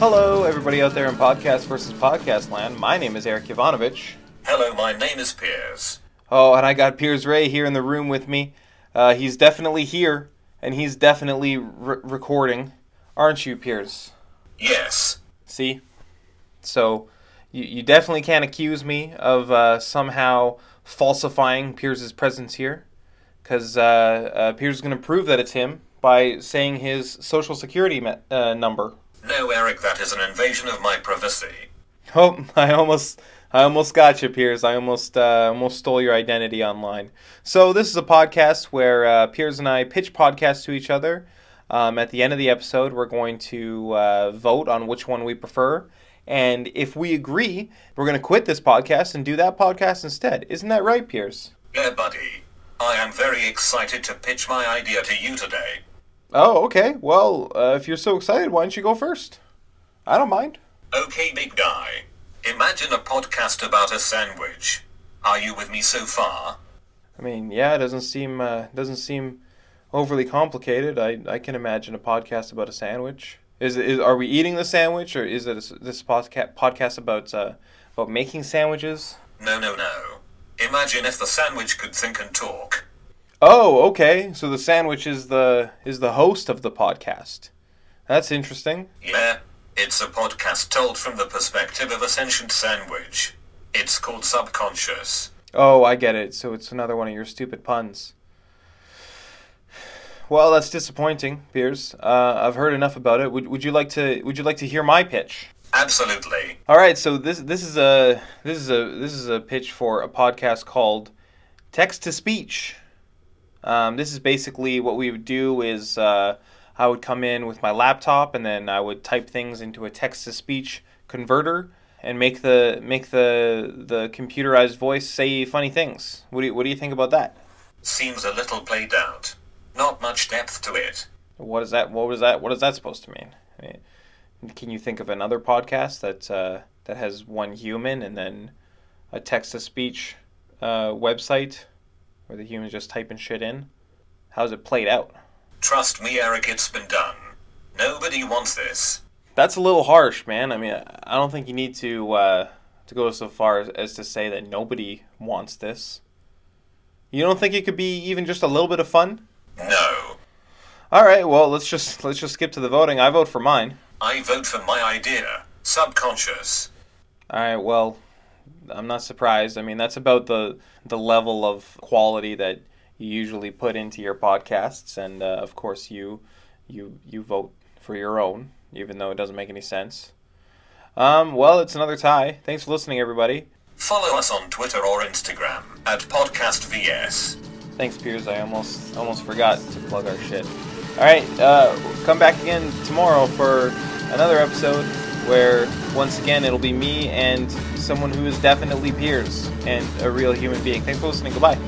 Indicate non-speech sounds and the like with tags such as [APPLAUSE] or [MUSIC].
Hello, everybody out there in podcast versus podcast land. My name is Eric Ivanovich. Hello, my name is Piers. Oh, and I got Piers Ray here in the room with me. Uh, he's definitely here, and he's definitely re- recording. Aren't you, Piers? Yes. See? So, you, you definitely can't accuse me of uh, somehow falsifying Piers's presence here, because uh, uh, Piers is going to prove that it's him by saying his social security me- uh, number. No, Eric, that is an invasion of my privacy. Oh, [LAUGHS] I almost, I almost got you, Piers. I almost, uh, almost stole your identity online. So this is a podcast where uh, Piers and I pitch podcasts to each other. Um, at the end of the episode, we're going to uh, vote on which one we prefer, and if we agree, we're going to quit this podcast and do that podcast instead. Isn't that right, Piers? Yeah, buddy. I am very excited to pitch my idea to you today. Oh, okay. Well, uh, if you're so excited, why don't you go first? I don't mind. Okay, big guy. Imagine a podcast about a sandwich. Are you with me so far? I mean, yeah, it doesn't seem uh, doesn't seem overly complicated. I, I can imagine a podcast about a sandwich. Is, is are we eating the sandwich, or is it a, this podcast podcast about uh, about making sandwiches? No, no, no. Imagine if the sandwich could think and talk. Oh, okay. So the sandwich is the is the host of the podcast. That's interesting. Yeah, it's a podcast told from the perspective of a sentient sandwich. It's called Subconscious. Oh, I get it. So it's another one of your stupid puns. Well, that's disappointing, Piers. Uh, I've heard enough about it. Would, would you like to Would you like to hear my pitch? Absolutely. All right. So this this is a this is a this is a pitch for a podcast called Text to Speech. Um, this is basically what we would do is uh, I would come in with my laptop and then I would type things into a text to speech converter and make the make the the computerized voice say funny things. What do you, what do you think about that? Seems a little played out. Not much depth to it. What is that? What was that? What is that supposed to mean? I mean can you think of another podcast that uh, that has one human and then a text to speech uh, website where the human's just typing shit in? How's it played out? Trust me, Eric, it's been done. Nobody wants this. That's a little harsh, man. I mean, I don't think you need to uh, to go so far as, as to say that nobody wants this. You don't think it could be even just a little bit of fun? No. All right, well, let's just let's just skip to the voting. I vote for mine. I vote for my idea. Subconscious. All right, well, I'm not surprised. I mean, that's about the the level of quality that you usually put into your podcasts, and uh, of course, you you you vote for your own, even though it doesn't make any sense. Um, well, it's another tie. Thanks for listening, everybody. Follow us on Twitter or Instagram at PodcastVS. Thanks, Piers. I almost almost forgot to plug our shit. All right, uh, come back again tomorrow for another episode where once again it'll be me and someone who is definitely Piers and a real human being. Thanks for listening. Goodbye.